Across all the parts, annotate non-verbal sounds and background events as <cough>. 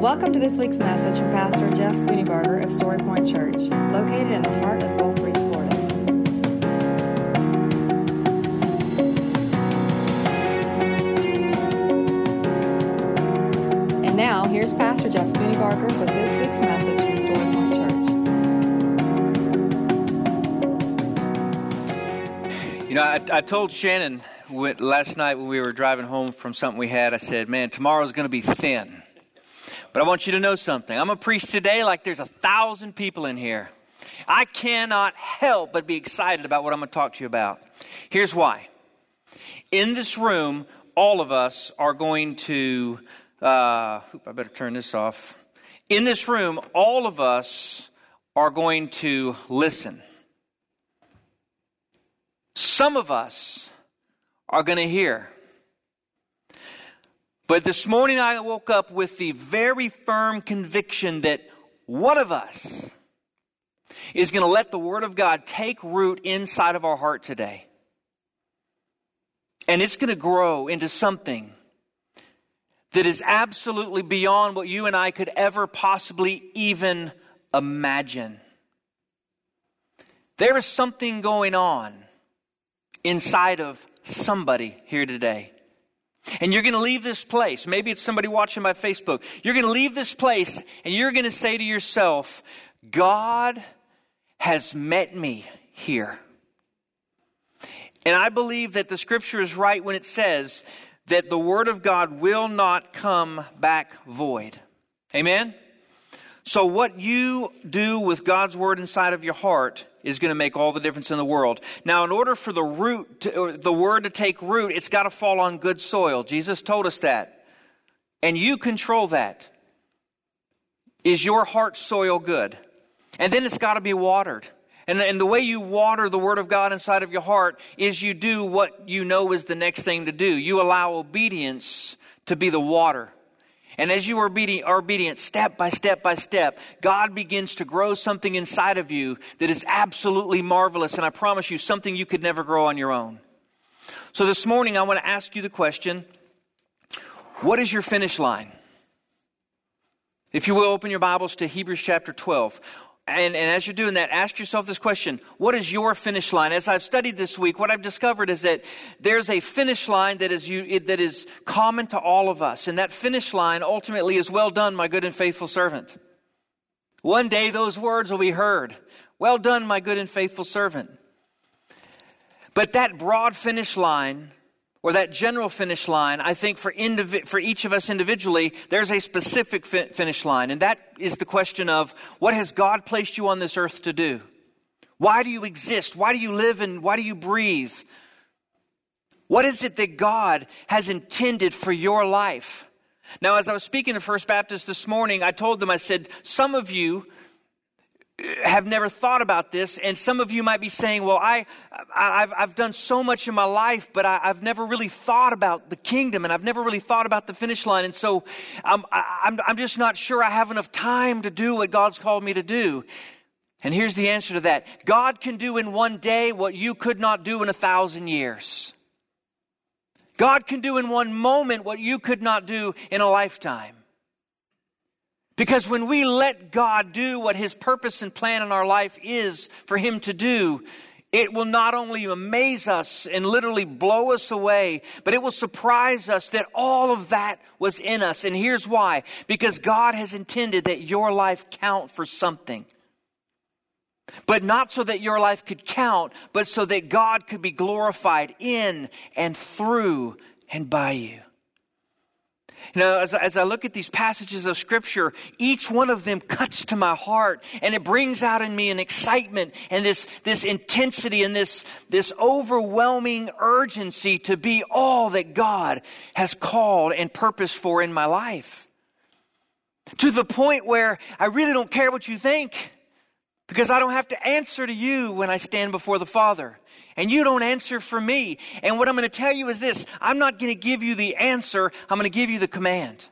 Welcome to this week's message from Pastor Jeff Spooneybarger of Story Point Church, located in the heart of Gulf Breeze, Florida. And now, here's Pastor Jeff Spooneybarger with this week's message from Story Point Church. You know, I, I told Shannon last night when we were driving home from something we had, I said, man, tomorrow's going to be thin. But I want you to know something. I'm a priest today like there's a thousand people in here. I cannot help but be excited about what I'm going to talk to you about. Here's why. In this room, all of us are going to, uh, I better turn this off. In this room, all of us are going to listen. Some of us are going to hear. But this morning I woke up with the very firm conviction that one of us is going to let the Word of God take root inside of our heart today. And it's going to grow into something that is absolutely beyond what you and I could ever possibly even imagine. There is something going on inside of somebody here today. And you're going to leave this place. Maybe it's somebody watching my Facebook. You're going to leave this place and you're going to say to yourself, God has met me here. And I believe that the scripture is right when it says that the word of God will not come back void. Amen? So, what you do with God's word inside of your heart is going to make all the difference in the world. Now, in order for the root, to, the word to take root, it's got to fall on good soil. Jesus told us that. And you control that. Is your heart soil good? And then it's got to be watered. And, and the way you water the Word of God inside of your heart is you do what you know is the next thing to do. You allow obedience to be the water. And as you are obedient, are obedient step by step by step, God begins to grow something inside of you that is absolutely marvelous. And I promise you, something you could never grow on your own. So this morning, I want to ask you the question What is your finish line? If you will, open your Bibles to Hebrews chapter 12 and, and as you're doing that, ask yourself this question What is your finish line? As I've studied this week, what I've discovered is that there's a finish line that is, you, that is common to all of us. And that finish line ultimately is well done, my good and faithful servant. One day those words will be heard. Well done, my good and faithful servant. But that broad finish line or that general finish line, I think for, indivi- for each of us individually, there's a specific fi- finish line. And that is the question of what has God placed you on this earth to do? Why do you exist? Why do you live and why do you breathe? What is it that God has intended for your life? Now, as I was speaking to First Baptist this morning, I told them, I said, some of you uh, have never thought about this, and some of you might be saying, Well, I, I've, I've done so much in my life, but I, have never really thought about the kingdom, and I've never really thought about the finish line, and so um, I'm, I'm, I'm just not sure I have enough time to do what God's called me to do. And here's the answer to that God can do in one day what you could not do in a thousand years. God can do in one moment what you could not do in a lifetime. Because when we let God do what His purpose and plan in our life is for Him to do, it will not only amaze us and literally blow us away, but it will surprise us that all of that was in us. And here's why because God has intended that your life count for something. But not so that your life could count, but so that God could be glorified in and through and by you. You know, as, as I look at these passages of Scripture, each one of them cuts to my heart and it brings out in me an excitement and this, this intensity and this, this overwhelming urgency to be all that God has called and purposed for in my life. To the point where I really don't care what you think because I don't have to answer to you when I stand before the Father and you don't answer for me. And what I'm going to tell you is this I'm not going to give you the answer, I'm going to give you the command.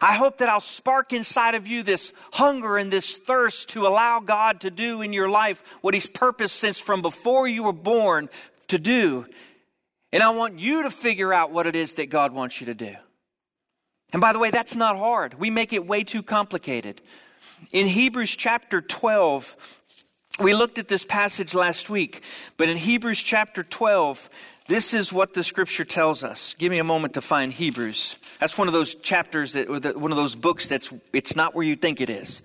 I hope that I'll spark inside of you this hunger and this thirst to allow God to do in your life what He's purposed since from before you were born to do. And I want you to figure out what it is that God wants you to do. And by the way, that's not hard. We make it way too complicated. In Hebrews chapter 12, we looked at this passage last week, but in Hebrews chapter 12, this is what the scripture tells us. Give me a moment to find Hebrews. That's one of those chapters that, one of those books that's, it's not where you think it is.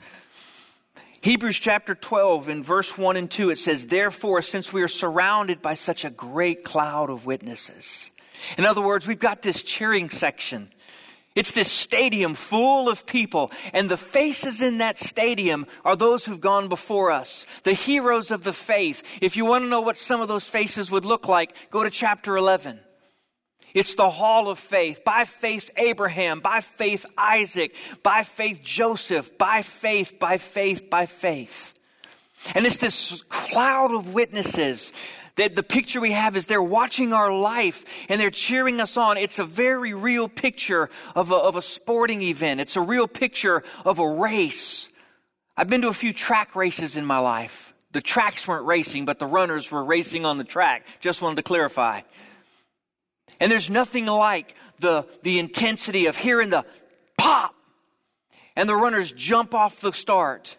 Hebrews chapter 12 in verse 1 and 2, it says, Therefore, since we are surrounded by such a great cloud of witnesses. In other words, we've got this cheering section. It's this stadium full of people, and the faces in that stadium are those who've gone before us, the heroes of the faith. If you want to know what some of those faces would look like, go to chapter 11. It's the hall of faith. By faith, Abraham. By faith, Isaac. By faith, Joseph. By faith, by faith, by faith. And it's this cloud of witnesses that the picture we have is they're watching our life and they're cheering us on. It's a very real picture of a, of a sporting event. It's a real picture of a race. I've been to a few track races in my life. The tracks weren't racing, but the runners were racing on the track. Just wanted to clarify. And there's nothing like the, the intensity of hearing the pop and the runners jump off the start.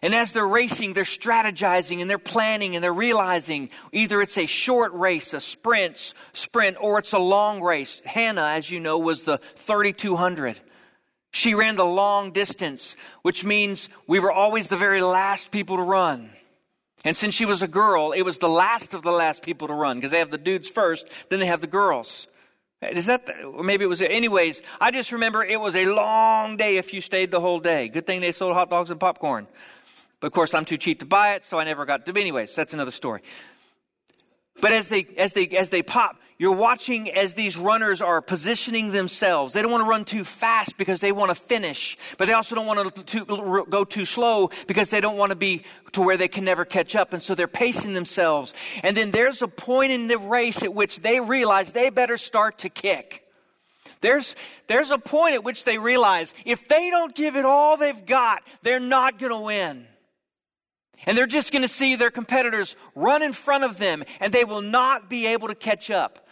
And as they're racing, they're strategizing and they're planning and they're realizing either it's a short race, a sprint, sprint, or it's a long race. Hannah, as you know, was the 3200. She ran the long distance, which means we were always the very last people to run. And since she was a girl, it was the last of the last people to run because they have the dudes first, then they have the girls. Is that, the, maybe it was, anyways, I just remember it was a long day if you stayed the whole day. Good thing they sold hot dogs and popcorn. But of course, I'm too cheap to buy it, so I never got to, anyways, that's another story. But as they, as they, as they pop, you're watching as these runners are positioning themselves. They don't want to run too fast because they want to finish, but they also don't want to, go too slow because they don't want to be to where they can never catch up. And so they're pacing themselves. And then there's a point in the race at which they realize they better start to kick. There's, there's a point at which they realize if they don't give it all they've got, they're not going to win. And they're just going to see their competitors run in front of them and they will not be able to catch up.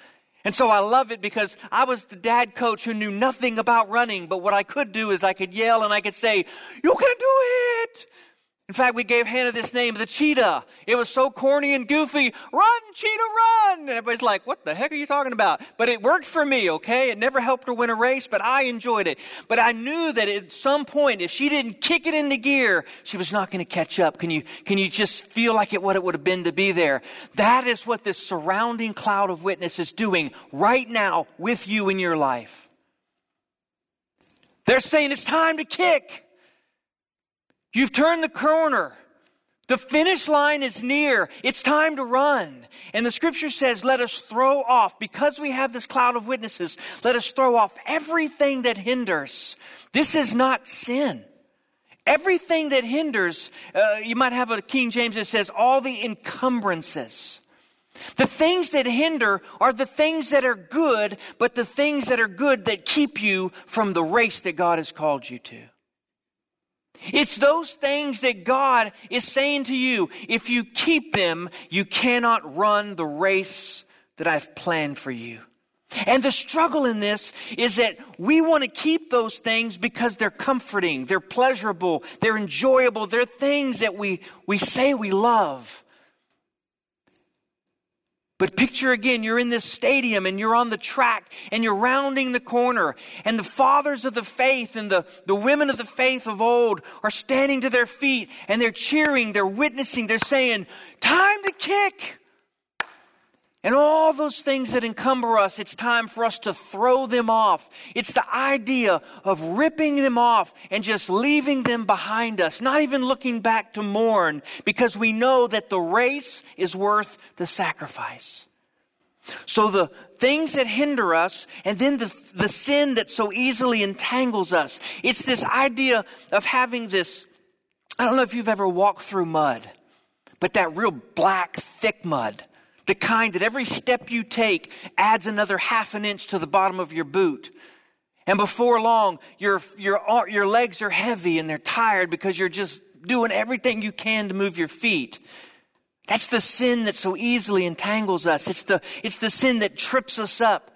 And so I love it because I was the dad coach who knew nothing about running, but what I could do is I could yell and I could say, You can do it! In fact, we gave Hannah this name, the cheetah. It was so corny and goofy. Run, cheetah, run! And everybody's like, what the heck are you talking about? But it worked for me, okay? It never helped her win a race, but I enjoyed it. But I knew that at some point, if she didn't kick it into gear, she was not going to catch up. Can you, can you just feel like it, what it would have been to be there? That is what this surrounding cloud of witness is doing right now with you in your life. They're saying it's time to kick. You've turned the corner. The finish line is near. It's time to run. And the scripture says, let us throw off, because we have this cloud of witnesses, let us throw off everything that hinders. This is not sin. Everything that hinders, uh, you might have a King James that says, all the encumbrances. The things that hinder are the things that are good, but the things that are good that keep you from the race that God has called you to. It's those things that God is saying to you. If you keep them, you cannot run the race that I've planned for you. And the struggle in this is that we want to keep those things because they're comforting, they're pleasurable, they're enjoyable, they're things that we, we say we love. But picture again, you're in this stadium and you're on the track and you're rounding the corner and the fathers of the faith and the, the women of the faith of old are standing to their feet and they're cheering, they're witnessing, they're saying, time to kick. And all those things that encumber us, it's time for us to throw them off. It's the idea of ripping them off and just leaving them behind us, not even looking back to mourn, because we know that the race is worth the sacrifice. So the things that hinder us, and then the, the sin that so easily entangles us, it's this idea of having this. I don't know if you've ever walked through mud, but that real black, thick mud the kind that every step you take adds another half an inch to the bottom of your boot. And before long, your, your, your legs are heavy and they're tired because you're just doing everything you can to move your feet. That's the sin that so easily entangles us. It's the, it's the sin that trips us up.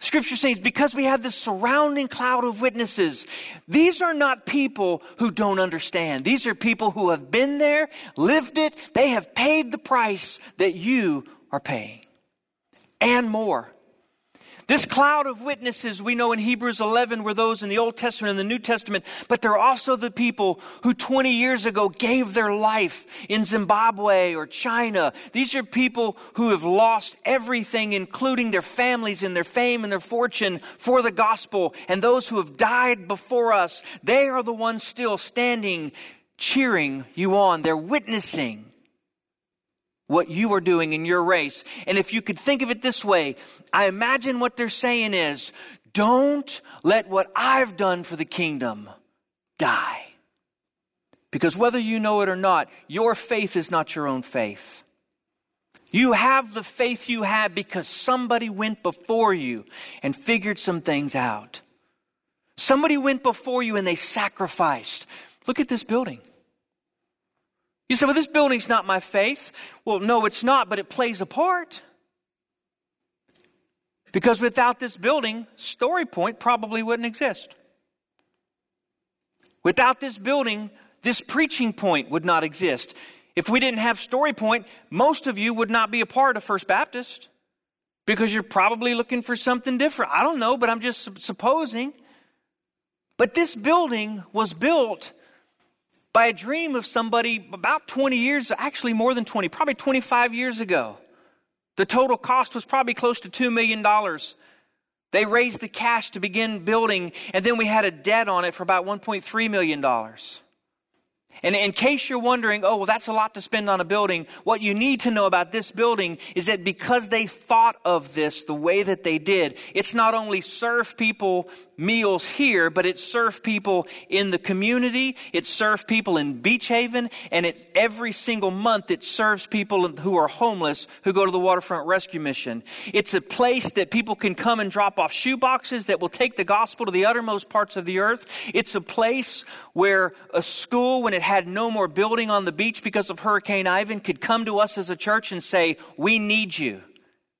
Scripture says because we have this surrounding cloud of witnesses, these are not people who don't understand. These are people who have been there, lived it, they have paid the price that you are paying. And more. This cloud of witnesses we know in Hebrews 11 were those in the Old Testament and the New Testament, but they're also the people who 20 years ago gave their life in Zimbabwe or China. These are people who have lost everything, including their families and their fame and their fortune for the gospel. And those who have died before us, they are the ones still standing, cheering you on. They're witnessing what you are doing in your race. And if you could think of it this way, I imagine what they're saying is don't let what I've done for the kingdom die. Because whether you know it or not, your faith is not your own faith. You have the faith you have because somebody went before you and figured some things out. Somebody went before you and they sacrificed. Look at this building. You say, well, this building's not my faith. Well, no, it's not, but it plays a part. Because without this building, Story Point probably wouldn't exist. Without this building, this preaching point would not exist. If we didn't have Story Point, most of you would not be a part of First Baptist because you're probably looking for something different. I don't know, but I'm just supposing. But this building was built by a dream of somebody about 20 years, actually more than 20, probably 25 years ago. The total cost was probably close to $2 million. They raised the cash to begin building, and then we had a debt on it for about $1.3 million. And in case you're wondering, oh, well, that's a lot to spend on a building, what you need to know about this building is that because they thought of this the way that they did, it's not only served people meals here, but it served people in the community, it served people in Beach Haven, and it, every single month it serves people who are homeless who go to the Waterfront Rescue Mission. It's a place that people can come and drop off shoe boxes that will take the gospel to the uttermost parts of the earth. It's a place where a school, when it had no more building on the beach because of Hurricane Ivan could come to us as a church and say, We need you.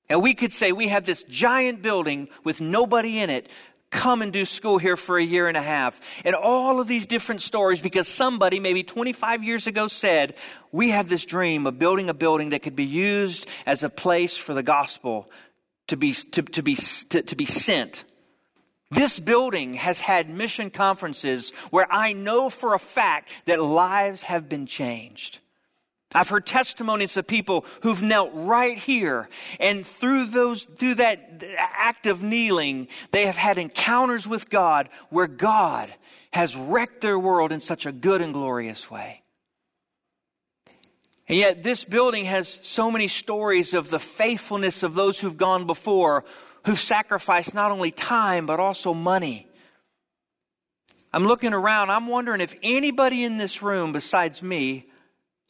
And we could say, We have this giant building with nobody in it. Come and do school here for a year and a half. And all of these different stories because somebody, maybe 25 years ago, said, We have this dream of building a building that could be used as a place for the gospel to be, to, to be, to, to be sent this building has had mission conferences where I know for a fact that lives have been changed. I've heard testimonies of people who've knelt right here and through those through that act of kneeling they have had encounters with God where God has wrecked their world in such a good and glorious way. And yet this building has so many stories of the faithfulness of those who've gone before who've sacrificed not only time, but also money. I'm looking around, I'm wondering if anybody in this room besides me,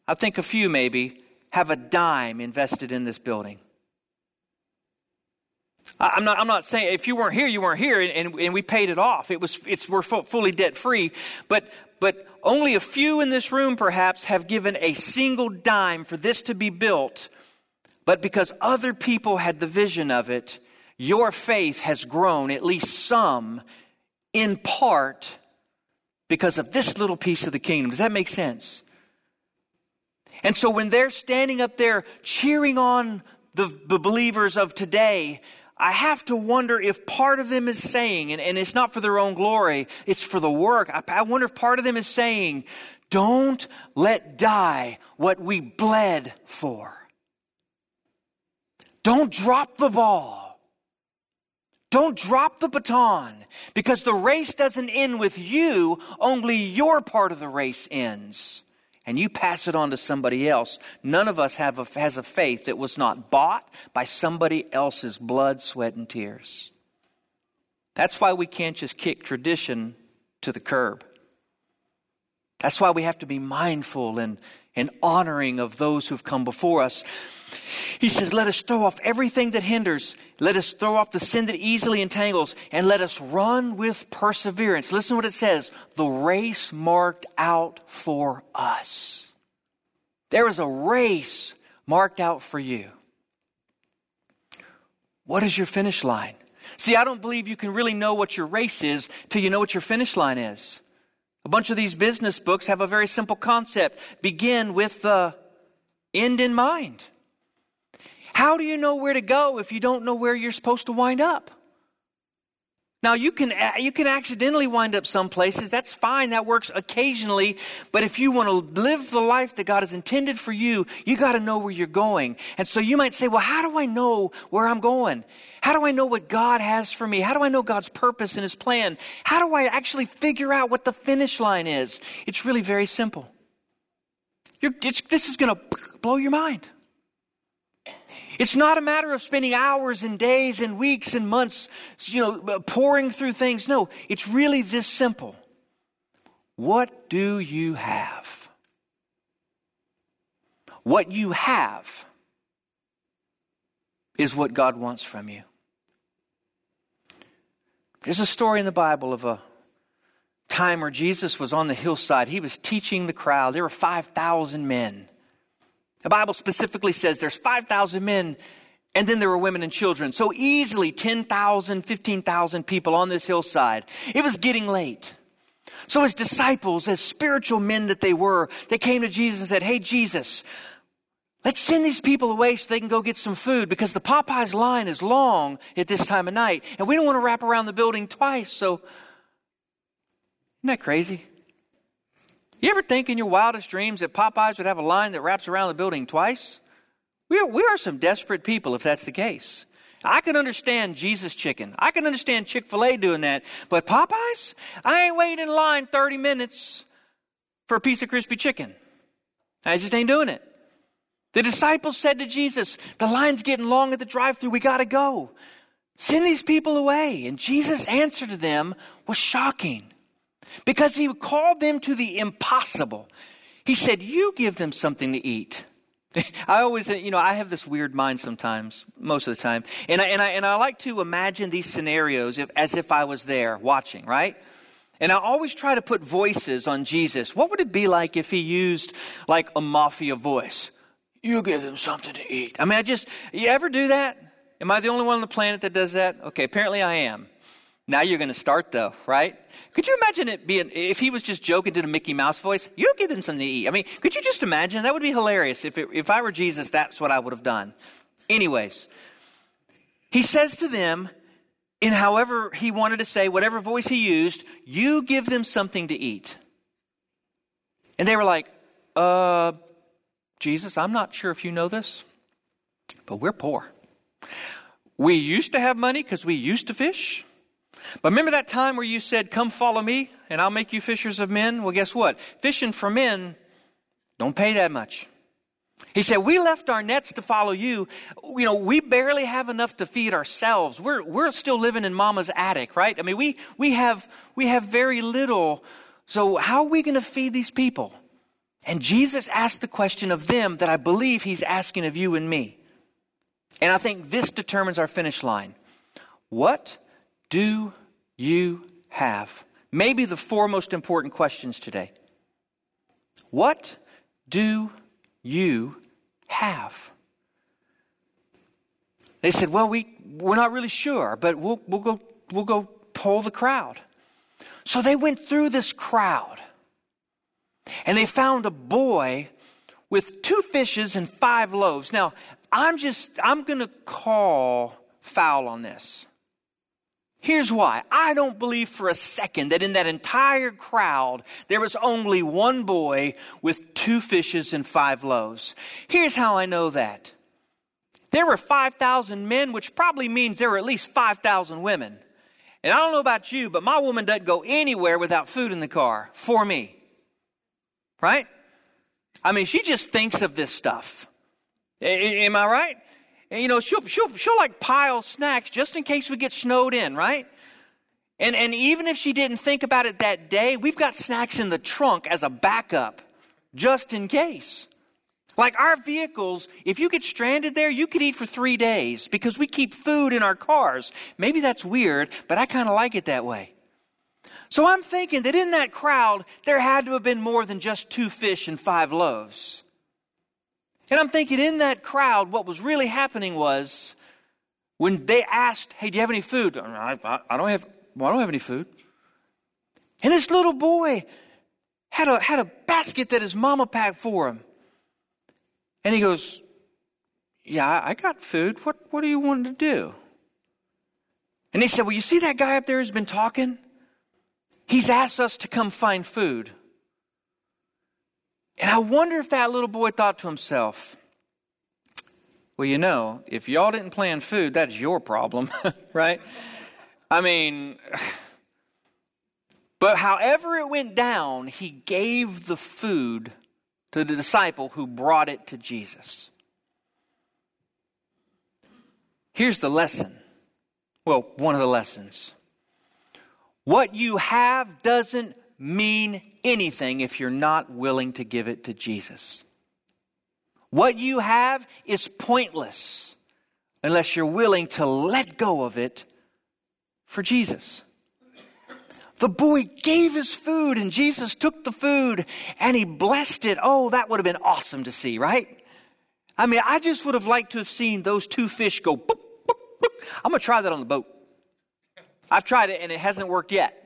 I think a few maybe, have a dime invested in this building. I'm not, I'm not saying if you weren't here, you weren't here, and, and we paid it off. It was, it's, we're fully debt free. But, but only a few in this room, perhaps, have given a single dime for this to be built. But because other people had the vision of it, your faith has grown, at least some, in part because of this little piece of the kingdom. Does that make sense? And so when they're standing up there cheering on the, the believers of today, I have to wonder if part of them is saying, and, and it's not for their own glory, it's for the work. I, I wonder if part of them is saying, don't let die what we bled for. Don't drop the ball. Don't drop the baton because the race doesn't end with you, only your part of the race ends. And you pass it on to somebody else. None of us have a, has a faith that was not bought by somebody else's blood, sweat, and tears. That's why we can't just kick tradition to the curb. That's why we have to be mindful and, and honoring of those who've come before us. He says, Let us throw off everything that hinders. Let us throw off the sin that easily entangles, and let us run with perseverance. Listen to what it says the race marked out for us. There is a race marked out for you. What is your finish line? See, I don't believe you can really know what your race is till you know what your finish line is. A bunch of these business books have a very simple concept begin with the end in mind. How do you know where to go if you don't know where you're supposed to wind up? Now you can you can accidentally wind up some places. That's fine. That works occasionally. But if you want to live the life that God has intended for you, you got to know where you're going. And so you might say, "Well, how do I know where I'm going? How do I know what God has for me? How do I know God's purpose and his plan? How do I actually figure out what the finish line is?" It's really very simple. this is going to blow your mind. It's not a matter of spending hours and days and weeks and months, you know, pouring through things. No, it's really this simple. What do you have? What you have is what God wants from you. There's a story in the Bible of a time where Jesus was on the hillside. He was teaching the crowd. There were 5,000 men. The Bible specifically says there's 5,000 men and then there were women and children. So easily 10,000, 15,000 people on this hillside. It was getting late. So his disciples, as spiritual men that they were, they came to Jesus and said, Hey, Jesus, let's send these people away so they can go get some food because the Popeyes line is long at this time of night and we don't want to wrap around the building twice. So, isn't that crazy? You ever think in your wildest dreams that Popeyes would have a line that wraps around the building twice? We are, we are some desperate people if that's the case. I can understand Jesus chicken. I can understand Chick fil A doing that. But Popeyes? I ain't waiting in line 30 minutes for a piece of crispy chicken. I just ain't doing it. The disciples said to Jesus, The line's getting long at the drive through. We got to go. Send these people away. And Jesus' answer to them was shocking because he called them to the impossible. He said, You give them something to eat. <laughs> I always, you know, I have this weird mind sometimes, most of the time. And I, and I, and I like to imagine these scenarios if, as if I was there watching, right? And I always try to put voices on Jesus. What would it be like if he used like a mafia voice? You give them something to eat. I mean, I just, you ever do that? Am I the only one on the planet that does that? Okay, apparently I am. Now you're going to start though, right? Could you imagine it being, if he was just joking, did a Mickey Mouse voice, you give them something to eat. I mean, could you just imagine? That would be hilarious. If, it, if I were Jesus, that's what I would have done. Anyways, he says to them, in however he wanted to say, whatever voice he used, you give them something to eat. And they were like, uh, Jesus, I'm not sure if you know this, but we're poor. We used to have money because we used to fish. But remember that time where you said, Come follow me and I'll make you fishers of men? Well, guess what? Fishing for men don't pay that much. He said, We left our nets to follow you. You know, we barely have enough to feed ourselves. We're, we're still living in mama's attic, right? I mean, we, we, have, we have very little. So, how are we going to feed these people? And Jesus asked the question of them that I believe he's asking of you and me. And I think this determines our finish line. What do you have? Maybe the four most important questions today. What do you have? They said, Well, we, we're not really sure, but we'll, we'll, go, we'll go poll the crowd. So they went through this crowd and they found a boy with two fishes and five loaves. Now, I'm just, I'm going to call foul on this. Here's why. I don't believe for a second that in that entire crowd there was only one boy with two fishes and five loaves. Here's how I know that. There were 5,000 men, which probably means there were at least 5,000 women. And I don't know about you, but my woman doesn't go anywhere without food in the car for me. Right? I mean, she just thinks of this stuff. Am I right? And, you know, she'll, she'll, she'll like pile snacks just in case we get snowed in, right? And, and even if she didn't think about it that day, we've got snacks in the trunk as a backup, just in case. Like our vehicles, if you get stranded there, you could eat for three days because we keep food in our cars. Maybe that's weird, but I kind of like it that way. So I'm thinking that in that crowd, there had to have been more than just two fish and five loaves. And I'm thinking in that crowd, what was really happening was when they asked, Hey, do you have any food? I, I, I don't have well, I don't have any food. And this little boy had a, had a basket that his mama packed for him. And he goes, Yeah, I got food. What, what do you want to do? And he said, Well, you see that guy up there who's been talking? He's asked us to come find food. And I wonder if that little boy thought to himself, well, you know, if y'all didn't plan food, that is your problem, <laughs> right? I mean, <sighs> but however it went down, he gave the food to the disciple who brought it to Jesus. Here's the lesson. Well, one of the lessons. What you have doesn't mean anything if you're not willing to give it to Jesus. What you have is pointless unless you're willing to let go of it for Jesus. The boy gave his food and Jesus took the food and he blessed it. Oh, that would have been awesome to see, right? I mean, I just would have liked to have seen those two fish go boop, boop, boop. I'm going to try that on the boat. I've tried it and it hasn't worked yet.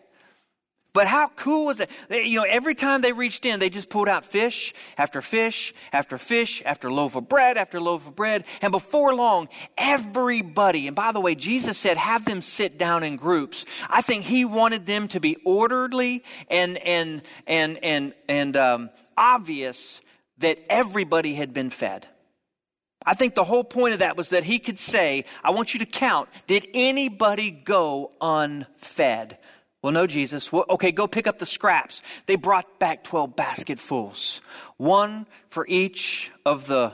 But how cool was it? You know, every time they reached in, they just pulled out fish after fish after fish after loaf of bread after loaf of bread. And before long, everybody, and by the way, Jesus said, have them sit down in groups. I think he wanted them to be orderly and, and, and, and, and um, obvious that everybody had been fed. I think the whole point of that was that he could say, I want you to count, did anybody go unfed? Well, no, Jesus. Well, okay, go pick up the scraps. They brought back 12 basketfuls, one for each of the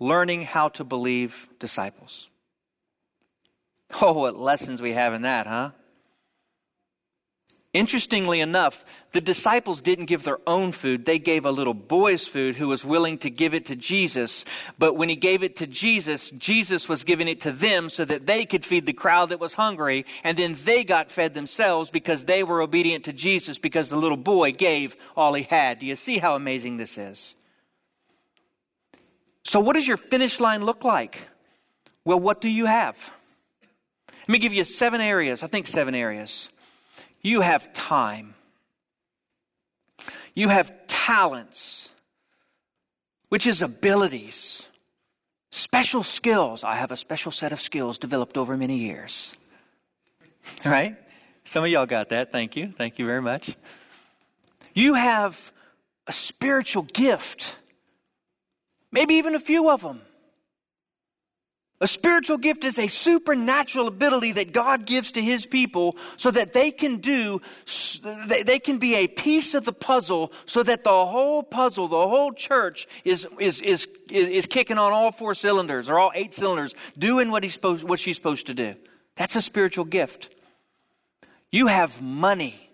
learning how to believe disciples. Oh, what lessons we have in that, huh? Interestingly enough, the disciples didn't give their own food. They gave a little boy's food who was willing to give it to Jesus. But when he gave it to Jesus, Jesus was giving it to them so that they could feed the crowd that was hungry. And then they got fed themselves because they were obedient to Jesus because the little boy gave all he had. Do you see how amazing this is? So, what does your finish line look like? Well, what do you have? Let me give you seven areas. I think seven areas. You have time. You have talents, which is abilities, special skills. I have a special set of skills developed over many years. <laughs> Right? Some of y'all got that. Thank you. Thank you very much. You have a spiritual gift, maybe even a few of them. A spiritual gift is a supernatural ability that God gives to his people so that they can do, they can be a piece of the puzzle so that the whole puzzle, the whole church is, is, is, is, kicking on all four cylinders or all eight cylinders, doing what, he's supposed, what she's supposed to do. That's a spiritual gift. You have money.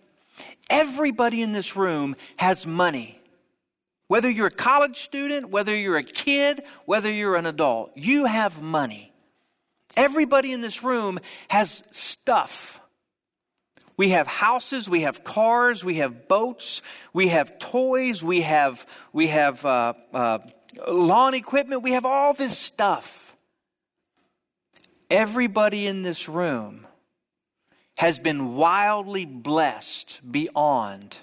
Everybody in this room has money. Whether you're a college student, whether you're a kid, whether you're an adult, you have money. Everybody in this room has stuff. We have houses, we have cars, we have boats, we have toys, we have, we have uh, uh, lawn equipment, we have all this stuff. Everybody in this room has been wildly blessed beyond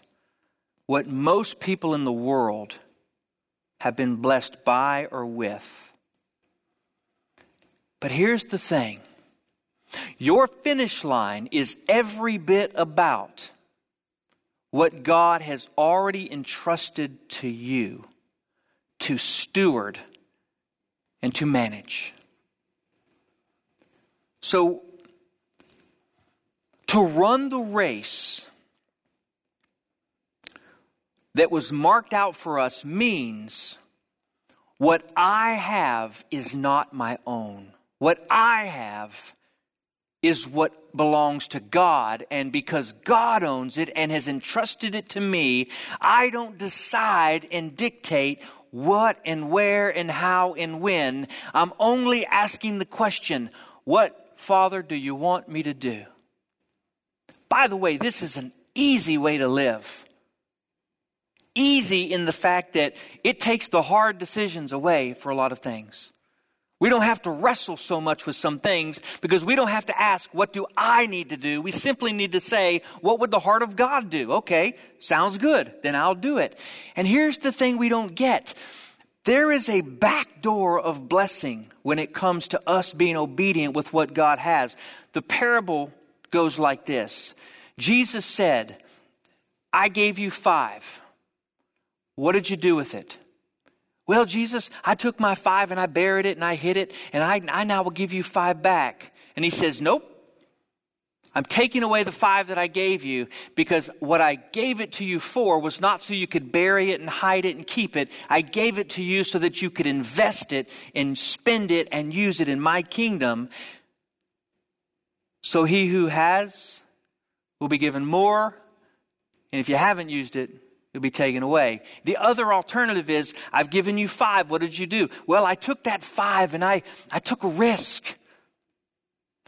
what most people in the world have been blessed by or with. But here's the thing your finish line is every bit about what God has already entrusted to you to steward and to manage. So, to run the race that was marked out for us means what I have is not my own. What I have is what belongs to God. And because God owns it and has entrusted it to me, I don't decide and dictate what and where and how and when. I'm only asking the question, What, Father, do you want me to do? By the way, this is an easy way to live easy in the fact that it takes the hard decisions away for a lot of things. We don't have to wrestle so much with some things because we don't have to ask, what do I need to do? We simply need to say, what would the heart of God do? Okay, sounds good. Then I'll do it. And here's the thing we don't get. There is a back door of blessing when it comes to us being obedient with what God has. The parable goes like this Jesus said, I gave you five. What did you do with it? Well, Jesus, I took my five and I buried it and I hid it, and I, I now will give you five back. And he says, Nope. I'm taking away the five that I gave you because what I gave it to you for was not so you could bury it and hide it and keep it. I gave it to you so that you could invest it and spend it and use it in my kingdom. So he who has will be given more, and if you haven't used it, It'll be taken away. The other alternative is I've given you five. What did you do? Well, I took that five and I, I took a risk.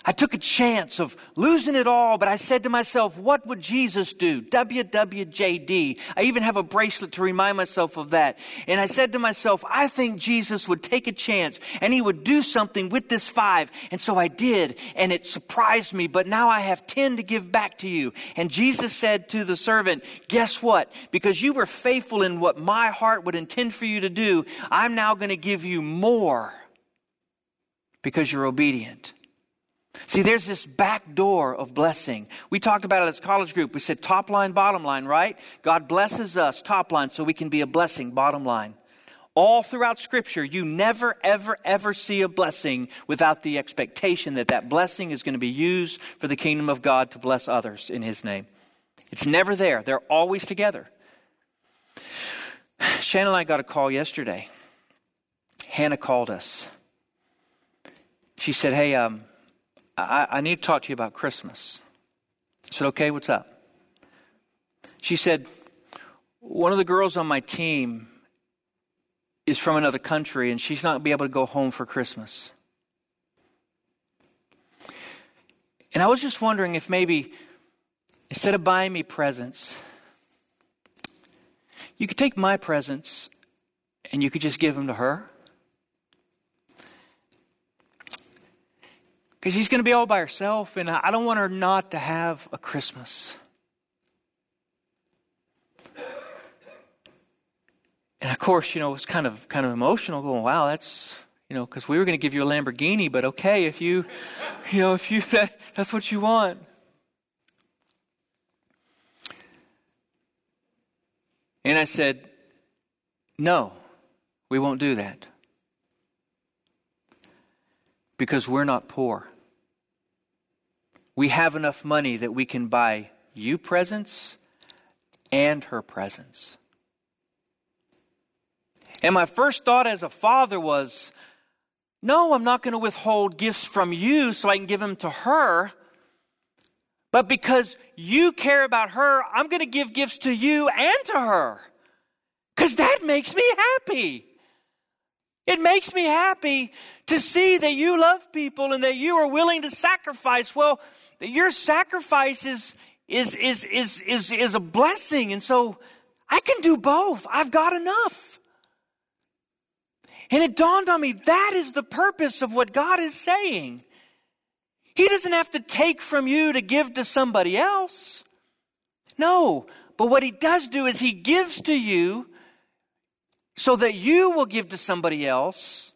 I took a chance of losing it all, but I said to myself, what would Jesus do? WWJD. I even have a bracelet to remind myself of that. And I said to myself, I think Jesus would take a chance and he would do something with this five. And so I did, and it surprised me, but now I have 10 to give back to you. And Jesus said to the servant, guess what? Because you were faithful in what my heart would intend for you to do, I'm now going to give you more because you're obedient. See, there's this back door of blessing. We talked about it as college group. We said top line, bottom line, right? God blesses us, top line, so we can be a blessing, bottom line. All throughout Scripture, you never, ever, ever see a blessing without the expectation that that blessing is going to be used for the kingdom of God to bless others in His name. It's never there, they're always together. Shannon and I got a call yesterday. Hannah called us. She said, Hey, um, I, I need to talk to you about Christmas. I said, okay, what's up? She said, one of the girls on my team is from another country and she's not be able to go home for Christmas. And I was just wondering if maybe instead of buying me presents, you could take my presents and you could just give them to her. Because she's going to be all by herself, and I don't want her not to have a Christmas. And of course, you know, it was kind of kind of emotional, going, "Wow, that's you know," because we were going to give you a Lamborghini, but okay, if you, <laughs> you know, if you <laughs> that, that's what you want. And I said, "No, we won't do that." because we're not poor. We have enough money that we can buy you presents and her presents. And my first thought as a father was no, I'm not going to withhold gifts from you so I can give them to her. But because you care about her, I'm going to give gifts to you and to her. Because that makes me happy. It makes me happy to see that you love people and that you are willing to sacrifice. Well, that your sacrifice is, is, is, is, is, is a blessing. And so I can do both. I've got enough. And it dawned on me that is the purpose of what God is saying. He doesn't have to take from you to give to somebody else. No, but what He does do is He gives to you so that you will give to somebody else.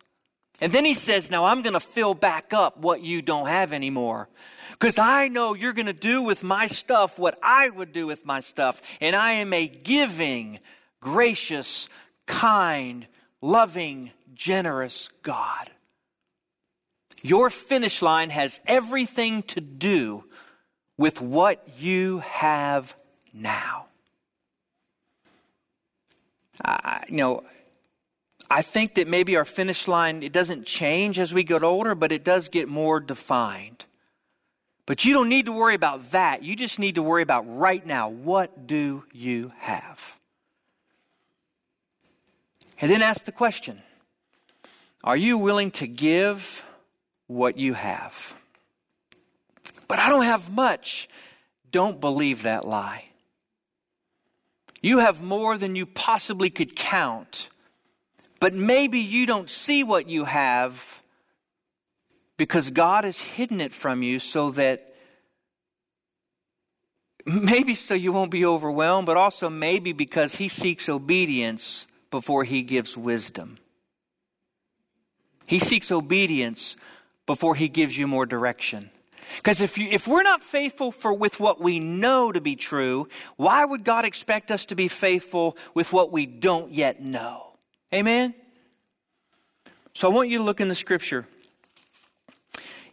And then he says, Now I'm going to fill back up what you don't have anymore. Because I know you're going to do with my stuff what I would do with my stuff. And I am a giving, gracious, kind, loving, generous God. Your finish line has everything to do with what you have now. You know, I think that maybe our finish line, it doesn't change as we get older, but it does get more defined. But you don't need to worry about that. You just need to worry about right now. What do you have? And then ask the question Are you willing to give what you have? But I don't have much. Don't believe that lie. You have more than you possibly could count. But maybe you don't see what you have because God has hidden it from you so that maybe so you won't be overwhelmed, but also maybe because He seeks obedience before He gives wisdom. He seeks obedience before He gives you more direction. Because if, if we're not faithful for, with what we know to be true, why would God expect us to be faithful with what we don't yet know? Amen? So I want you to look in the scripture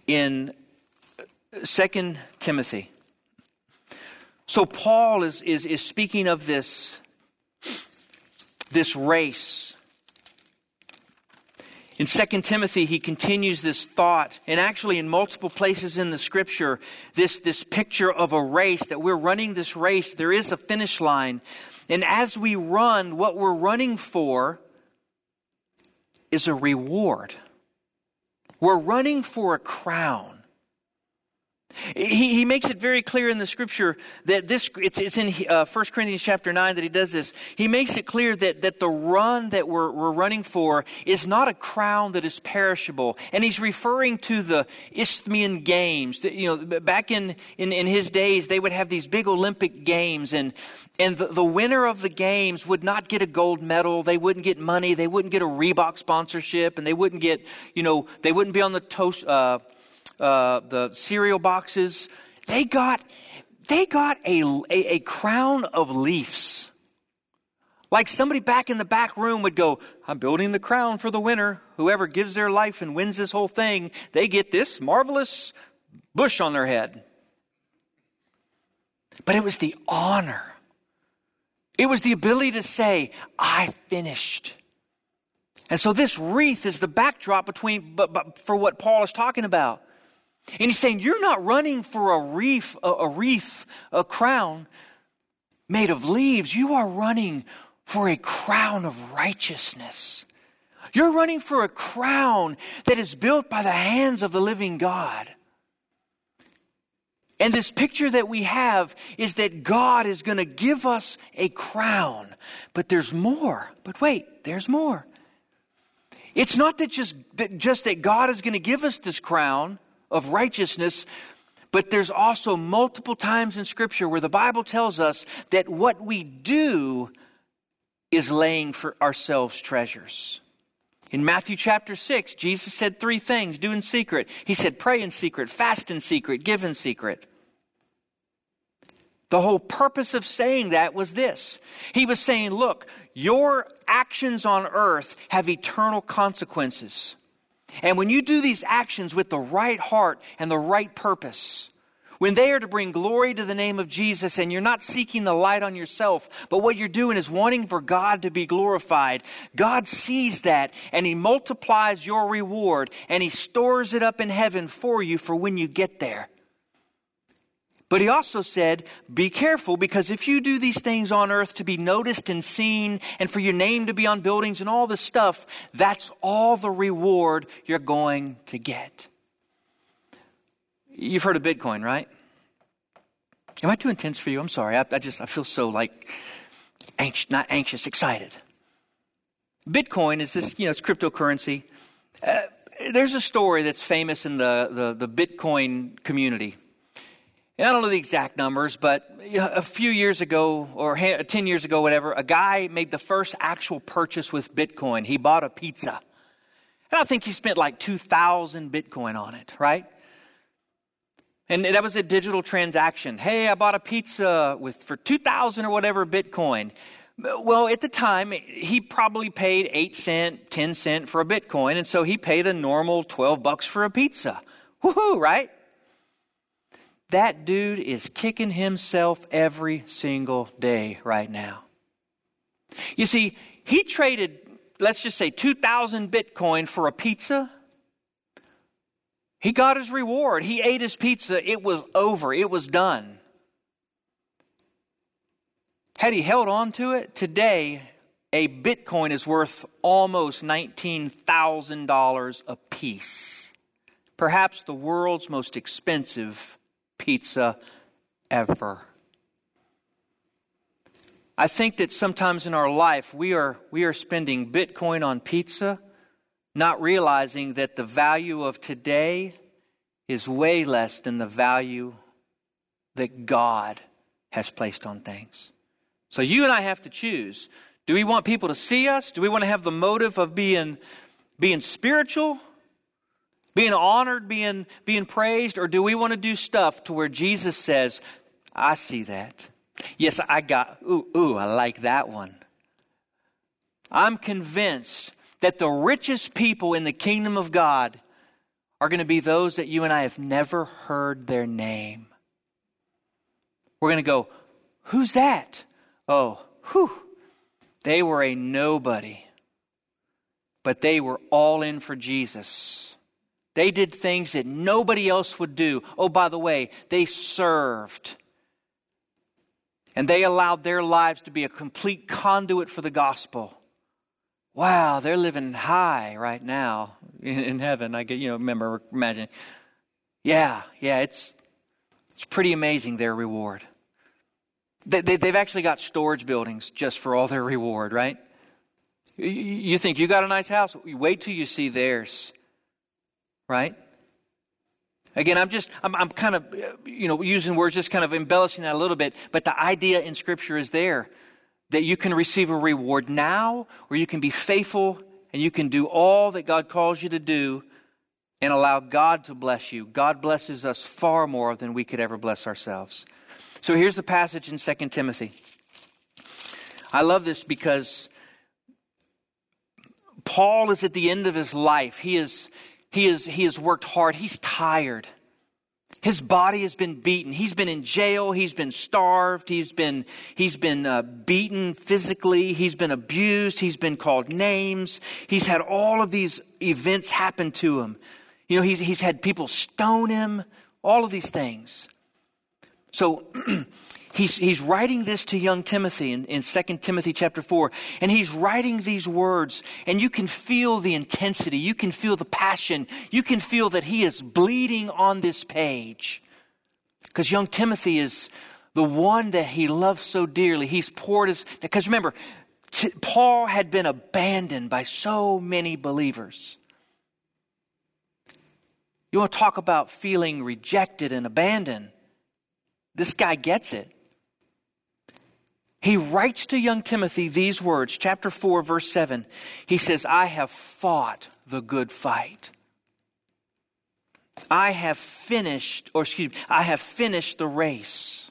in uh, 2 Timothy. So Paul is, is, is speaking of this, this race in 2 Timothy, he continues this thought, and actually in multiple places in the scripture, this, this picture of a race, that we're running this race, there is a finish line. And as we run, what we're running for is a reward. We're running for a crown. He, he makes it very clear in the scripture that this, it's, it's in uh, 1 Corinthians chapter 9 that he does this. He makes it clear that, that the run that we're, we're running for is not a crown that is perishable. And he's referring to the Isthmian Games. You know, back in, in, in his days, they would have these big Olympic games and, and the, the winner of the games would not get a gold medal. They wouldn't get money. They wouldn't get a Reebok sponsorship and they wouldn't get, you know, they wouldn't be on the toast, uh, uh, the cereal boxes, they got, they got a, a, a crown of leaves. Like somebody back in the back room would go, I'm building the crown for the winner. Whoever gives their life and wins this whole thing, they get this marvelous bush on their head. But it was the honor. It was the ability to say, I finished. And so this wreath is the backdrop between, but, but for what Paul is talking about. And he's saying, You're not running for a wreath, a, a wreath, a crown made of leaves. You are running for a crown of righteousness. You're running for a crown that is built by the hands of the living God. And this picture that we have is that God is going to give us a crown. But there's more. But wait, there's more. It's not that just that, just that God is going to give us this crown of righteousness. But there's also multiple times in Scripture where the Bible tells us that what we do is laying for ourselves treasures. In Matthew chapter 6, Jesus said three things do in secret. He said, pray in secret, fast in secret, give in secret. The whole purpose of saying that was this He was saying, look, your actions on earth have eternal consequences. And when you do these actions with the right heart and the right purpose, when they are to bring glory to the name of Jesus and you're not seeking the light on yourself, but what you're doing is wanting for God to be glorified, God sees that and He multiplies your reward and He stores it up in heaven for you for when you get there. But he also said, Be careful because if you do these things on earth to be noticed and seen and for your name to be on buildings and all this stuff, that's all the reward you're going to get. You've heard of Bitcoin, right? Am I too intense for you? I'm sorry. I, I just I feel so like anxious, not anxious, excited. Bitcoin is this, you know, it's cryptocurrency. Uh, there's a story that's famous in the, the, the Bitcoin community. And I don't know the exact numbers, but a few years ago, or 10 years ago, whatever, a guy made the first actual purchase with Bitcoin. He bought a pizza. And I think he spent like 2,000 Bitcoin on it, right? And that was a digital transaction. Hey, I bought a pizza with for 2,000 or whatever Bitcoin. Well, at the time, he probably paid 8 cent, 10 cent for a Bitcoin, and so he paid a normal 12 bucks for a pizza. Woohoo, right? That dude is kicking himself every single day right now. You see, he traded, let's just say, 2,000 Bitcoin for a pizza. He got his reward. He ate his pizza. It was over, it was done. Had he held on to it, today a Bitcoin is worth almost $19,000 a piece. Perhaps the world's most expensive pizza ever. I think that sometimes in our life we are, we are spending Bitcoin on pizza, not realizing that the value of today is way less than the value that God has placed on things. So you and I have to choose. Do we want people to see us? Do we want to have the motive of being, being spiritual, being honored, being, being praised? Or do we want to do stuff to where Jesus says, I see that. Yes, I got, ooh, ooh, I like that one. I'm convinced that the richest people in the kingdom of God are going to be those that you and I have never heard their name. We're going to go, who's that? Oh, whew. They were a nobody, but they were all in for Jesus. They did things that nobody else would do. Oh, by the way, they served. And they allowed their lives to be a complete conduit for the gospel. Wow, they're living high right now in, heaven. I get, you know, remember, imagine. Yeah, yeah, it's, it's pretty amazing their reward. They, they, they've actually got storage buildings just for all their reward, right? You think you got a nice house? Wait till you see theirs, right? Again, I'm just, I'm, I'm kind of, you know, using words, just kind of embellishing that a little bit, but the idea in Scripture is there that you can receive a reward now, or you can be faithful and you can do all that God calls you to do and allow God to bless you. God blesses us far more than we could ever bless ourselves. So here's the passage in 2 Timothy. I love this because Paul is at the end of his life. He is he is he has worked hard. He's tired. His body has been beaten. He's been in jail. He's been starved. He's been, he's been uh, beaten physically. He's been abused. He's been called names. He's had all of these events happen to him. You know, he's, he's had people stone him, all of these things. So <clears throat> he's, he's writing this to young Timothy in, in 2 Timothy chapter 4, and he's writing these words, and you can feel the intensity, you can feel the passion, you can feel that he is bleeding on this page. Because young Timothy is the one that he loves so dearly. He's poured his, because remember, T- Paul had been abandoned by so many believers. You want to talk about feeling rejected and abandoned? This guy gets it. He writes to young Timothy these words, chapter 4, verse 7. He says, I have fought the good fight. I have finished, or excuse me, I have finished the race.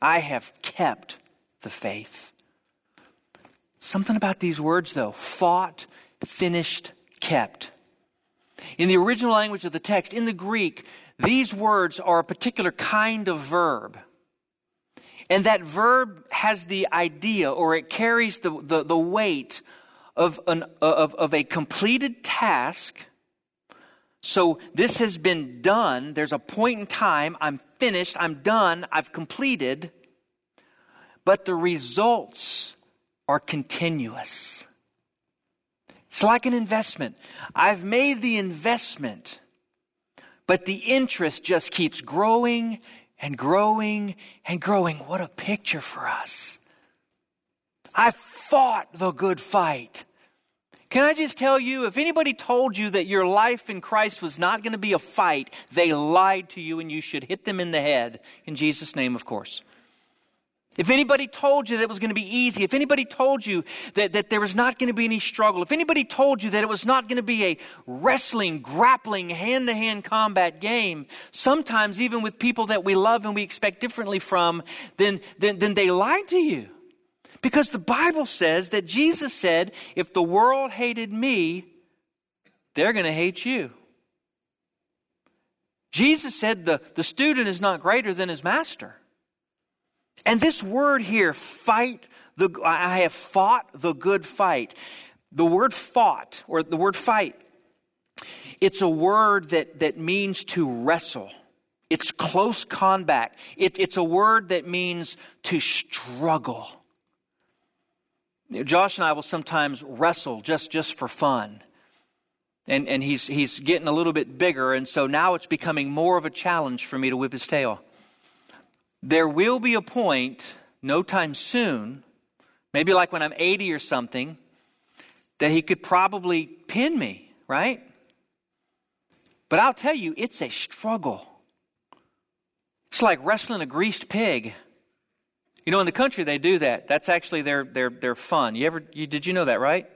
I have kept the faith. Something about these words, though fought, finished, kept. In the original language of the text, in the Greek, these words are a particular kind of verb. And that verb has the idea or it carries the, the, the weight of, an, of, of a completed task. So this has been done. There's a point in time. I'm finished. I'm done. I've completed. But the results are continuous. It's like an investment. I've made the investment but the interest just keeps growing and growing and growing. What a picture for us. I fought the good fight. Can I just tell you, if anybody told you that your life in Christ was not going to be a fight, they lied to you and you should hit them in the head. In Jesus' name, of course. If anybody told you that it was going to be easy, if anybody told you that, that there was not going to be any struggle, if anybody told you that it was not going to be a wrestling, grappling, hand to hand combat game, sometimes even with people that we love and we expect differently from, then, then, then they lied to you. Because the Bible says that Jesus said, if the world hated me, they're going to hate you. Jesus said the, the student is not greater than his master. And this word here, fight the, I have fought the good fight. The word fought, or the word fight, it's a word that, that means to wrestle. It's close combat. It, it's a word that means to struggle. Josh and I will sometimes wrestle just, just for fun. And, and he's, he's getting a little bit bigger, and so now it's becoming more of a challenge for me to whip his tail. There will be a point, no time soon, maybe like when I'm 80 or something, that he could probably pin me, right? But I'll tell you, it's a struggle. It's like wrestling a greased pig. You know, in the country they do that. That's actually their their their fun. You ever you, did you know that, right?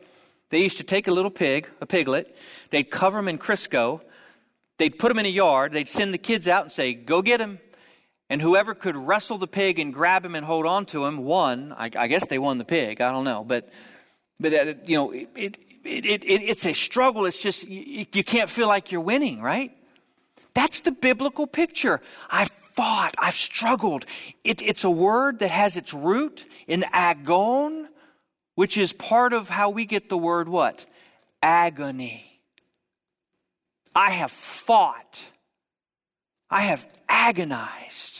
They used to take a little pig, a piglet, they'd cover him in Crisco, they'd put him in a yard, they'd send the kids out and say, "Go get him." And whoever could wrestle the pig and grab him and hold on to him won. I, I guess they won the pig. I don't know, but but uh, you know, it, it, it, it's a struggle. It's just you, you can't feel like you're winning, right? That's the biblical picture. I've fought, I've struggled. It, it's a word that has its root in agon, which is part of how we get the word what? Agony. I have fought. I have agonized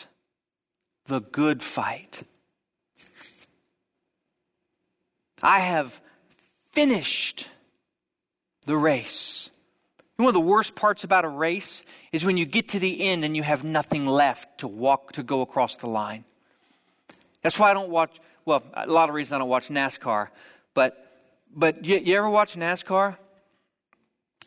the good fight. I have finished the race. One of the worst parts about a race is when you get to the end and you have nothing left to walk to go across the line. That's why I don't watch, well, a lot of reasons I don't watch NASCAR, but but you, you ever watch NASCAR?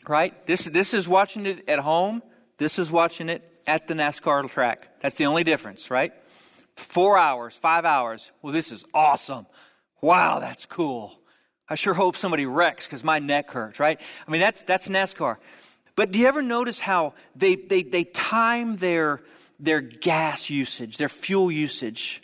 Right? This this is watching it at home. This is watching it at the NASCAR track. That's the only difference, right? Four hours, five hours. Well, this is awesome. Wow, that's cool. I sure hope somebody wrecks because my neck hurts, right? I mean, that's, that's NASCAR. But do you ever notice how they, they, they time their, their gas usage, their fuel usage,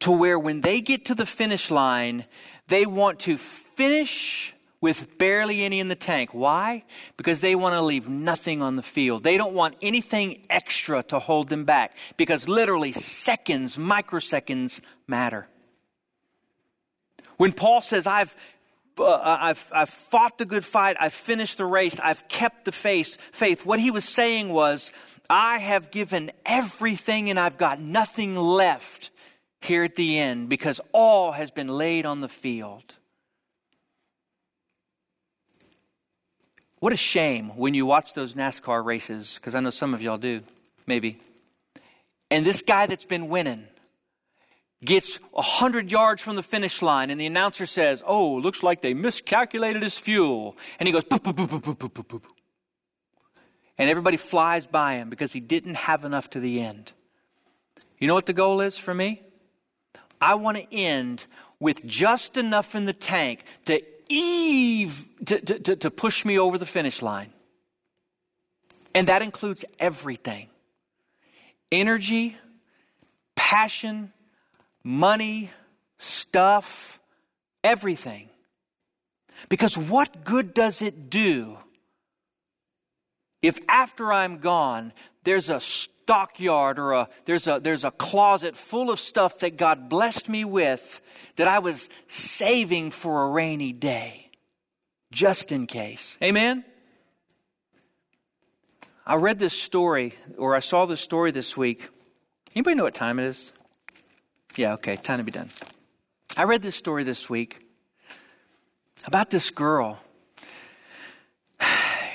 to where when they get to the finish line, they want to finish with barely any in the tank. Why? Because they want to leave nothing on the field. They don't want anything extra to hold them back because literally seconds, microseconds matter. When Paul says, I've, uh, I've, I've fought the good fight, I've finished the race, I've kept the faith, faith, what he was saying was, I have given everything and I've got nothing left here at the end because all has been laid on the field. What a shame when you watch those NASCAR races, because I know some of y'all do, maybe. And this guy that's been winning, gets 100 yards from the finish line, and the announcer says, Oh, looks like they miscalculated his fuel. And he goes, boop, boop, boop, boop, boop, boop, boop. And everybody flies by him because he didn't have enough to the end. You know what the goal is for me? I want to end with just enough in the tank to eve to, to, to push me over the finish line. And that includes everything energy, passion, money, stuff, everything. Because what good does it do if after I'm gone, there's a stockyard or a, there's, a, there's a closet full of stuff that God blessed me with that I was saving for a rainy day, just in case? Amen? I read this story, or I saw this story this week. Anybody know what time it is? Yeah, okay, time to be done. I read this story this week about this girl.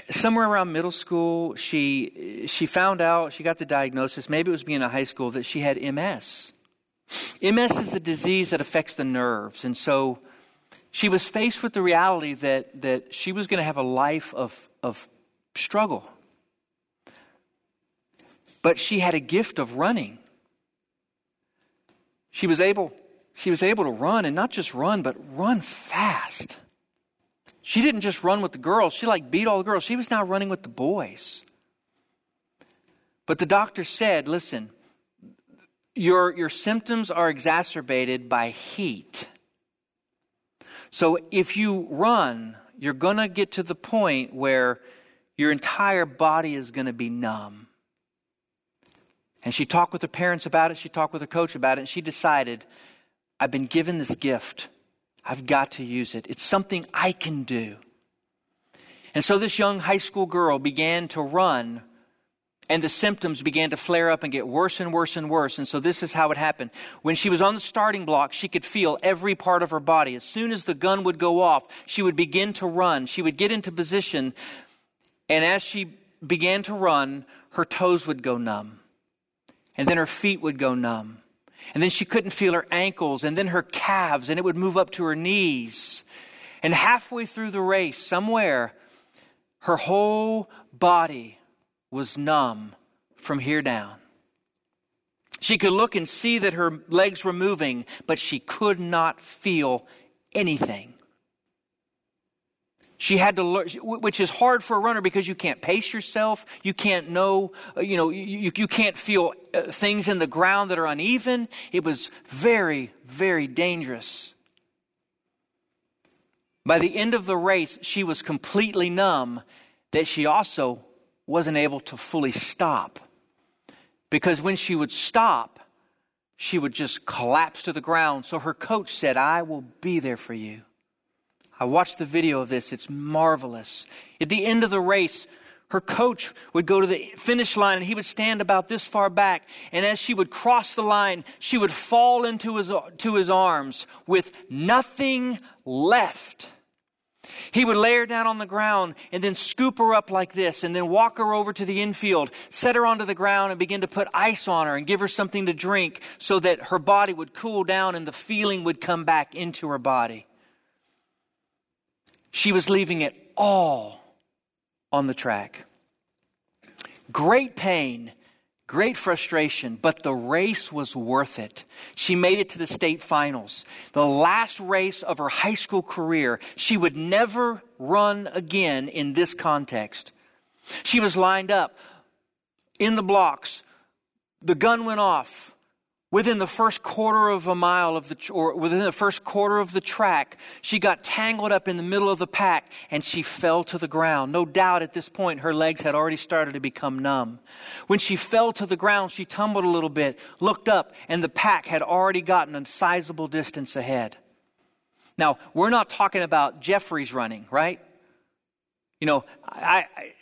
Somewhere around middle school, she she found out, she got the diagnosis, maybe it was being in high school, that she had MS. MS is a disease that affects the nerves, and so she was faced with the reality that that she was going to have a life of of struggle. But she had a gift of running she was able she was able to run and not just run but run fast she didn't just run with the girls. She like beat all the girls. She was now running with the boys. But the doctor said listen your your symptoms are exacerbated by heat. So if you run you're going to get to the point where your entire body is going to be numb. And she talked with her parents about it, she talked with her coach about it, and she decided, I've been given this gift. I've got to use it. It's something I can do. And so this young high school girl began to run, and the symptoms began to flare up and get worse and worse and worse. And so this is how it happened. When she was on the starting block, she could feel every part of her body. As soon as the gun would go off, she would begin to run. She would get into position, and as she began to run, her toes would go numb and then her feet would go numb. And then she couldn't feel her ankles, and then her calves, and it would move up to her knees. And halfway through the race, somewhere, Her whole body was numb from here down. She could look and see that her legs were moving, but she could not feel anything. She had to learn, which is hard for a runner because you can't pace yourself. You can't know, uh, you know, you, you can't feel uh, things in the ground that are uneven. It was very, very dangerous. By the end of the race, she was completely numb, that she also wasn't able to fully stop. Because when she would stop, she would just collapse to the ground. So her coach said, I will be there for you. I watched the video of this. It's marvelous. At the end of the race, her coach would go to the finish line and he would stand about this far back. And as she would cross the line, she would fall into his, to his arms with nothing left. He would lay her down on the ground and then scoop her up like this and then walk her over to the infield, set her onto the ground and begin to put ice on her and give her something to drink so that her body would cool down and the feeling would come back into her body. She was leaving it all on the track. Great pain, great frustration, but the race was worth it. She made it to the state finals. The last race of her high school career. She would never run again in this context. She was lined up in the blocks. The gun went off within the first quarter of a mile of the or within the first quarter of the track she got tangled up in the middle of the pack and she fell to the ground. No doubt at this point her legs had already started to become numb. When she fell to the ground she tumbled a little bit looked up and the pack had already gotten a sizable distance ahead. Now we're not talking about jeffrey's running right? You know I, I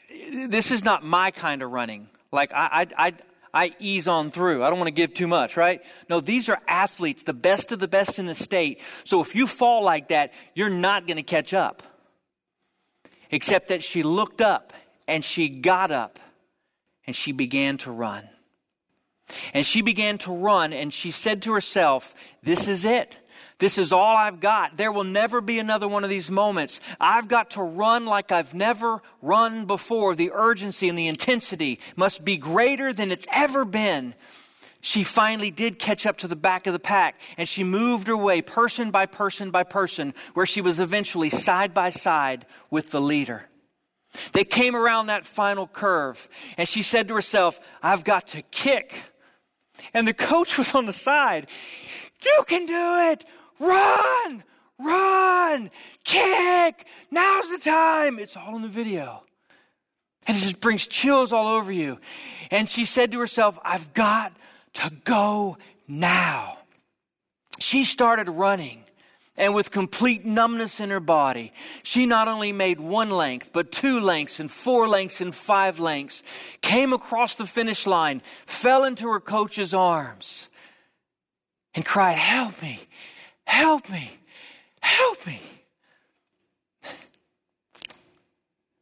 this is not my kind of running. Like I, I, I, ease on through. I don't want to give too much, right? No, these are athletes, the best of the best in the state. So if you fall like that, you're not going to catch up. Except that she looked up and she got up and she began to run. And she began to run and she said to herself, This is it. This is all I've got. There will never be another one of these moments. I've got to run like I've never run before. The urgency and the intensity must be greater than it's ever been. She finally did catch up to the back of the pack and she moved her way person by person by person where she was eventually side by side with the leader. They came around that final curve and she said to herself, I've got to kick. And the coach was on the side. You can do it run, run, kick, now's the time. It's all in the video. And it just brings chills all over you. And she said to herself, I've got to go now. She started running. And with complete numbness in her body, she not only made one length, but two lengths and four lengths and five lengths, came across the finish line, fell into her coach's arms, and cried, Help me, Help me. Help me.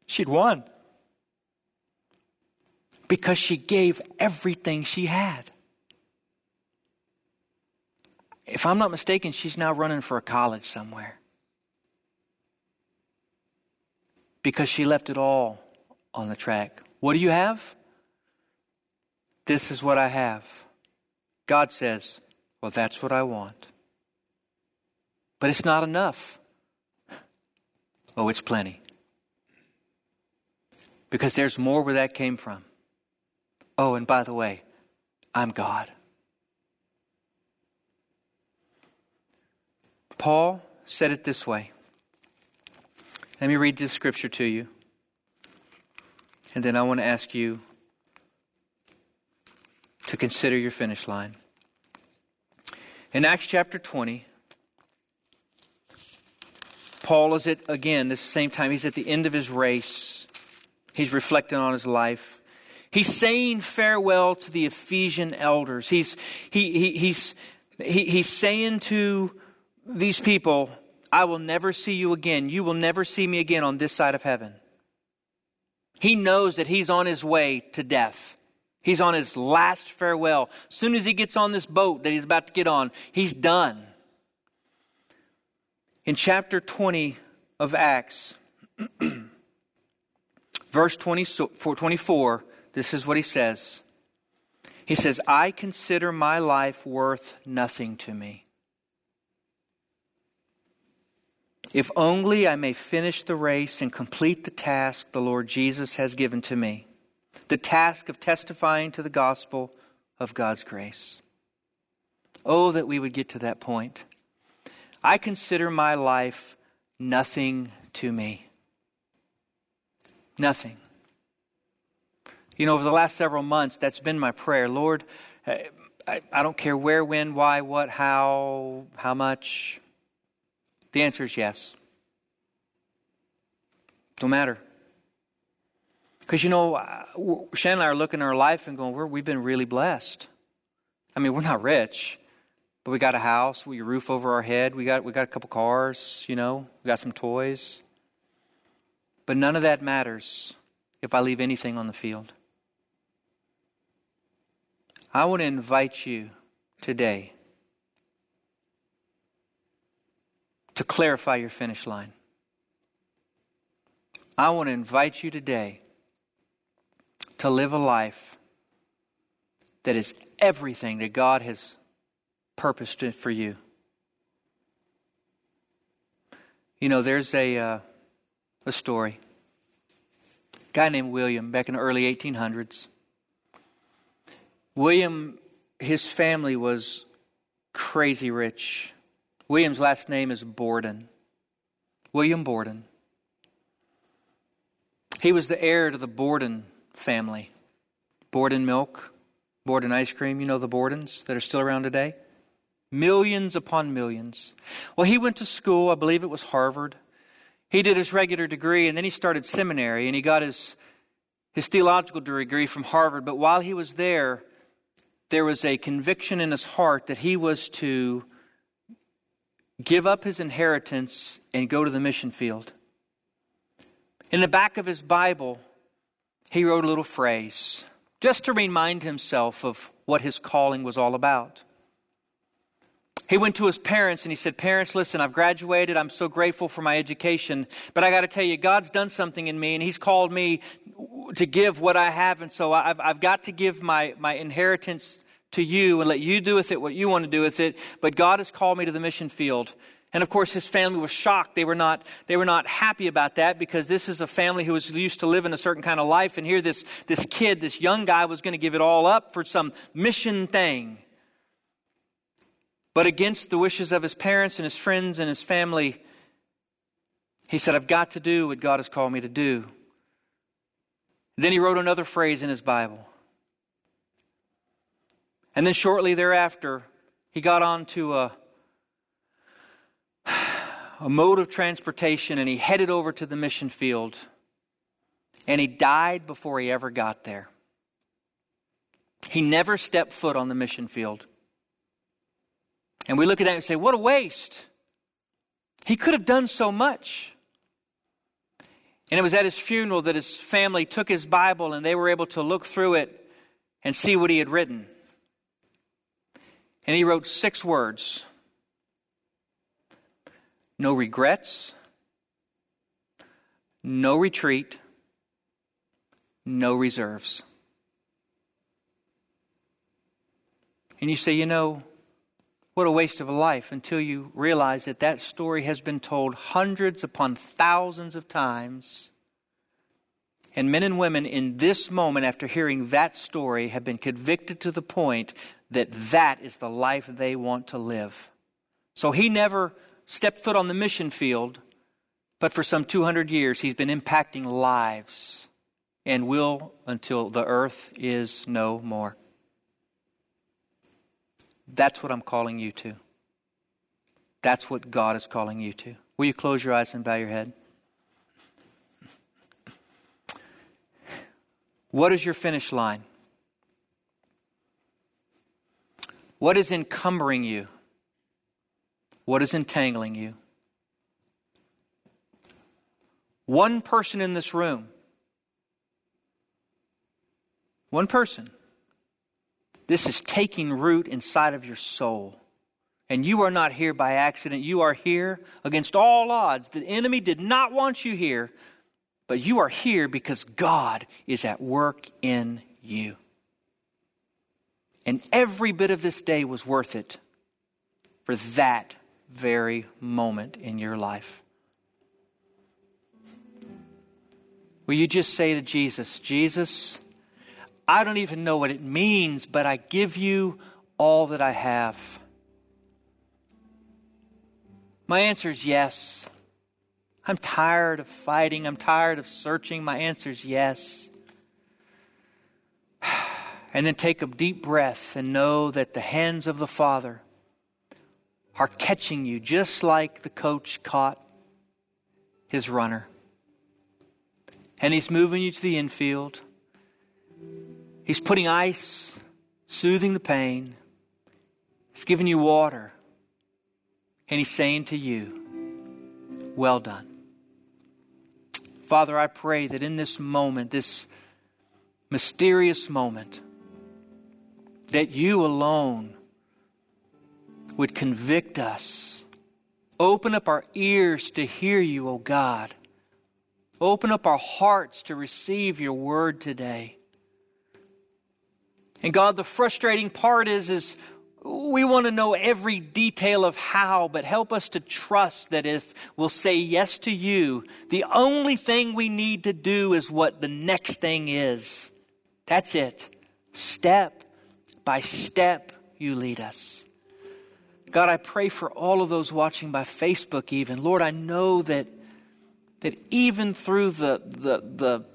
She'd won because she gave everything she had. If I'm not mistaken, she's now running for a college somewhere because she left it all on the track. What do you have? This is what I have. God says, Well, that's what I want. But it's not enough. Oh, it's plenty. Because there's more where that came from. Oh, and by the way, I'm God. Paul said it this way. Let me read this scripture to you. And then I want to ask you to consider your finish line. In Acts chapter 20, Paul is at, again, this same time, he's at the end of his race. He's reflecting on his life. He's saying farewell to the Ephesian elders. He's, he, he, he's, he, he's saying to these people, I will never see you again. You will never see me again on this side of heaven. He knows that he's on his way to death. He's on his last farewell. As soon as he gets on this boat that he's about to get on, he's done in chapter 20 of Acts, <clears throat> Verse 24, 24, this is what he says. He says, I consider my life worth nothing to me. If only I may finish the race and complete the task the Lord Jesus has given to me the task of testifying to the gospel of God's grace. Oh, that we would get to that point. I consider my life nothing to me. Nothing. You know, over the last several months, that's been my prayer. Lord, I, I, don't care where, when, why, what, how, how much. The answer is yes. Don't matter. Because, you know, uh, Shannon and I are looking at our life and going, we have been really blessed. I mean, we're not rich, we got a house, we got a roof over our head, we got, we got a couple cars, you know, we got some toys. But none of that matters if I leave anything on the field. I want to invite you today to clarify your finish line. I want to invite you today to live a life that is everything that God has purposed for you. You know, there's a, uh, a story. A guy named William back in the early 1800s. William, his family was crazy rich. William's last name is Borden. William Borden. He was the heir to the Borden family. Borden milk, Borden ice cream, you know the Bordens that are still around today? Millions upon millions. Well, he went to school, I believe it was Harvard. He did his regular degree and then he started seminary and he got his, his theological degree from Harvard. But while he was there, there was a conviction in his heart that he was to give up his inheritance and go to the mission field. In the back of his Bible, he wrote a little phrase just to remind himself of what his calling was all about. He went to his parents and he said, Parents, listen, I've graduated. I'm so grateful for my education. But I got to tell you, God's done something in me and He's called me to give what I have. And so I've, I've got to give my, my inheritance to you and let you do with it what you want to do with it. But God has called me to the mission field. And of course, his family was shocked. They were not, they were not happy about that because this is a family who was used to living a certain kind of life. And here, this, this kid, this young guy, was going to give it all up for some mission thing. But against the wishes of his parents and his friends and his family, he said, I've got to do what God has called me to do. Then he wrote another phrase in his Bible. And then shortly thereafter, he got on to a <sighs> a mode of transportation and he headed over to the mission field. And he died before he ever got there. He never stepped foot on the mission field. And we look at that and say, what a waste. He could have done so much. And it was at his funeral that his family took his Bible and they were able to look through it and see what he had written. And he wrote six words no regrets, no retreat, no reserves. And you say, you know, what a waste of a life until you realize that that story has been told hundreds upon thousands of times. And men and women in this moment, after hearing that story, have been convicted to the point that that is the life they want to live. So he never stepped foot on the mission field, but for some 200 years he's been impacting lives and will until the earth is no more. That's what I'm calling you to. That's what God is calling you to. Will you close your eyes and bow your head? What is your finish line? What is encumbering you? What is entangling you? One person in this room, one person, this is taking root inside of your soul. And you are not here by accident. You are here against all odds. The enemy did not want you here, but you are here because God is at work in you. And every bit of this day was worth it for that very moment in your life. Will you just say to Jesus, Jesus, I don't even know what it means, but I give you all that I have. My answer is yes. I'm tired of fighting. I'm tired of searching. My answer is yes. <sighs> And then take a deep breath and know that the hands of the Father are catching you just like the coach caught his runner. And he's moving you to the infield. He's putting ice, soothing the pain. He's giving you water. And he's saying to you, Well done. Father, I pray that in this moment, this mysterious moment, that you alone would convict us. Open up our ears to hear you, O God. Open up our hearts to receive your word today. And God, the frustrating part is, is we want to know every detail of how, but help us to trust that if we'll say yes to you, the only thing we need to do is what the next thing is. That's it. Step by step, you lead us. God, I pray for all of those watching by Facebook, even. Lord, I know that, that even through the, the, the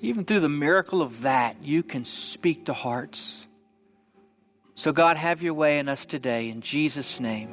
even through the miracle of that, you can speak to hearts. So, God, have your way in us today. In Jesus' name.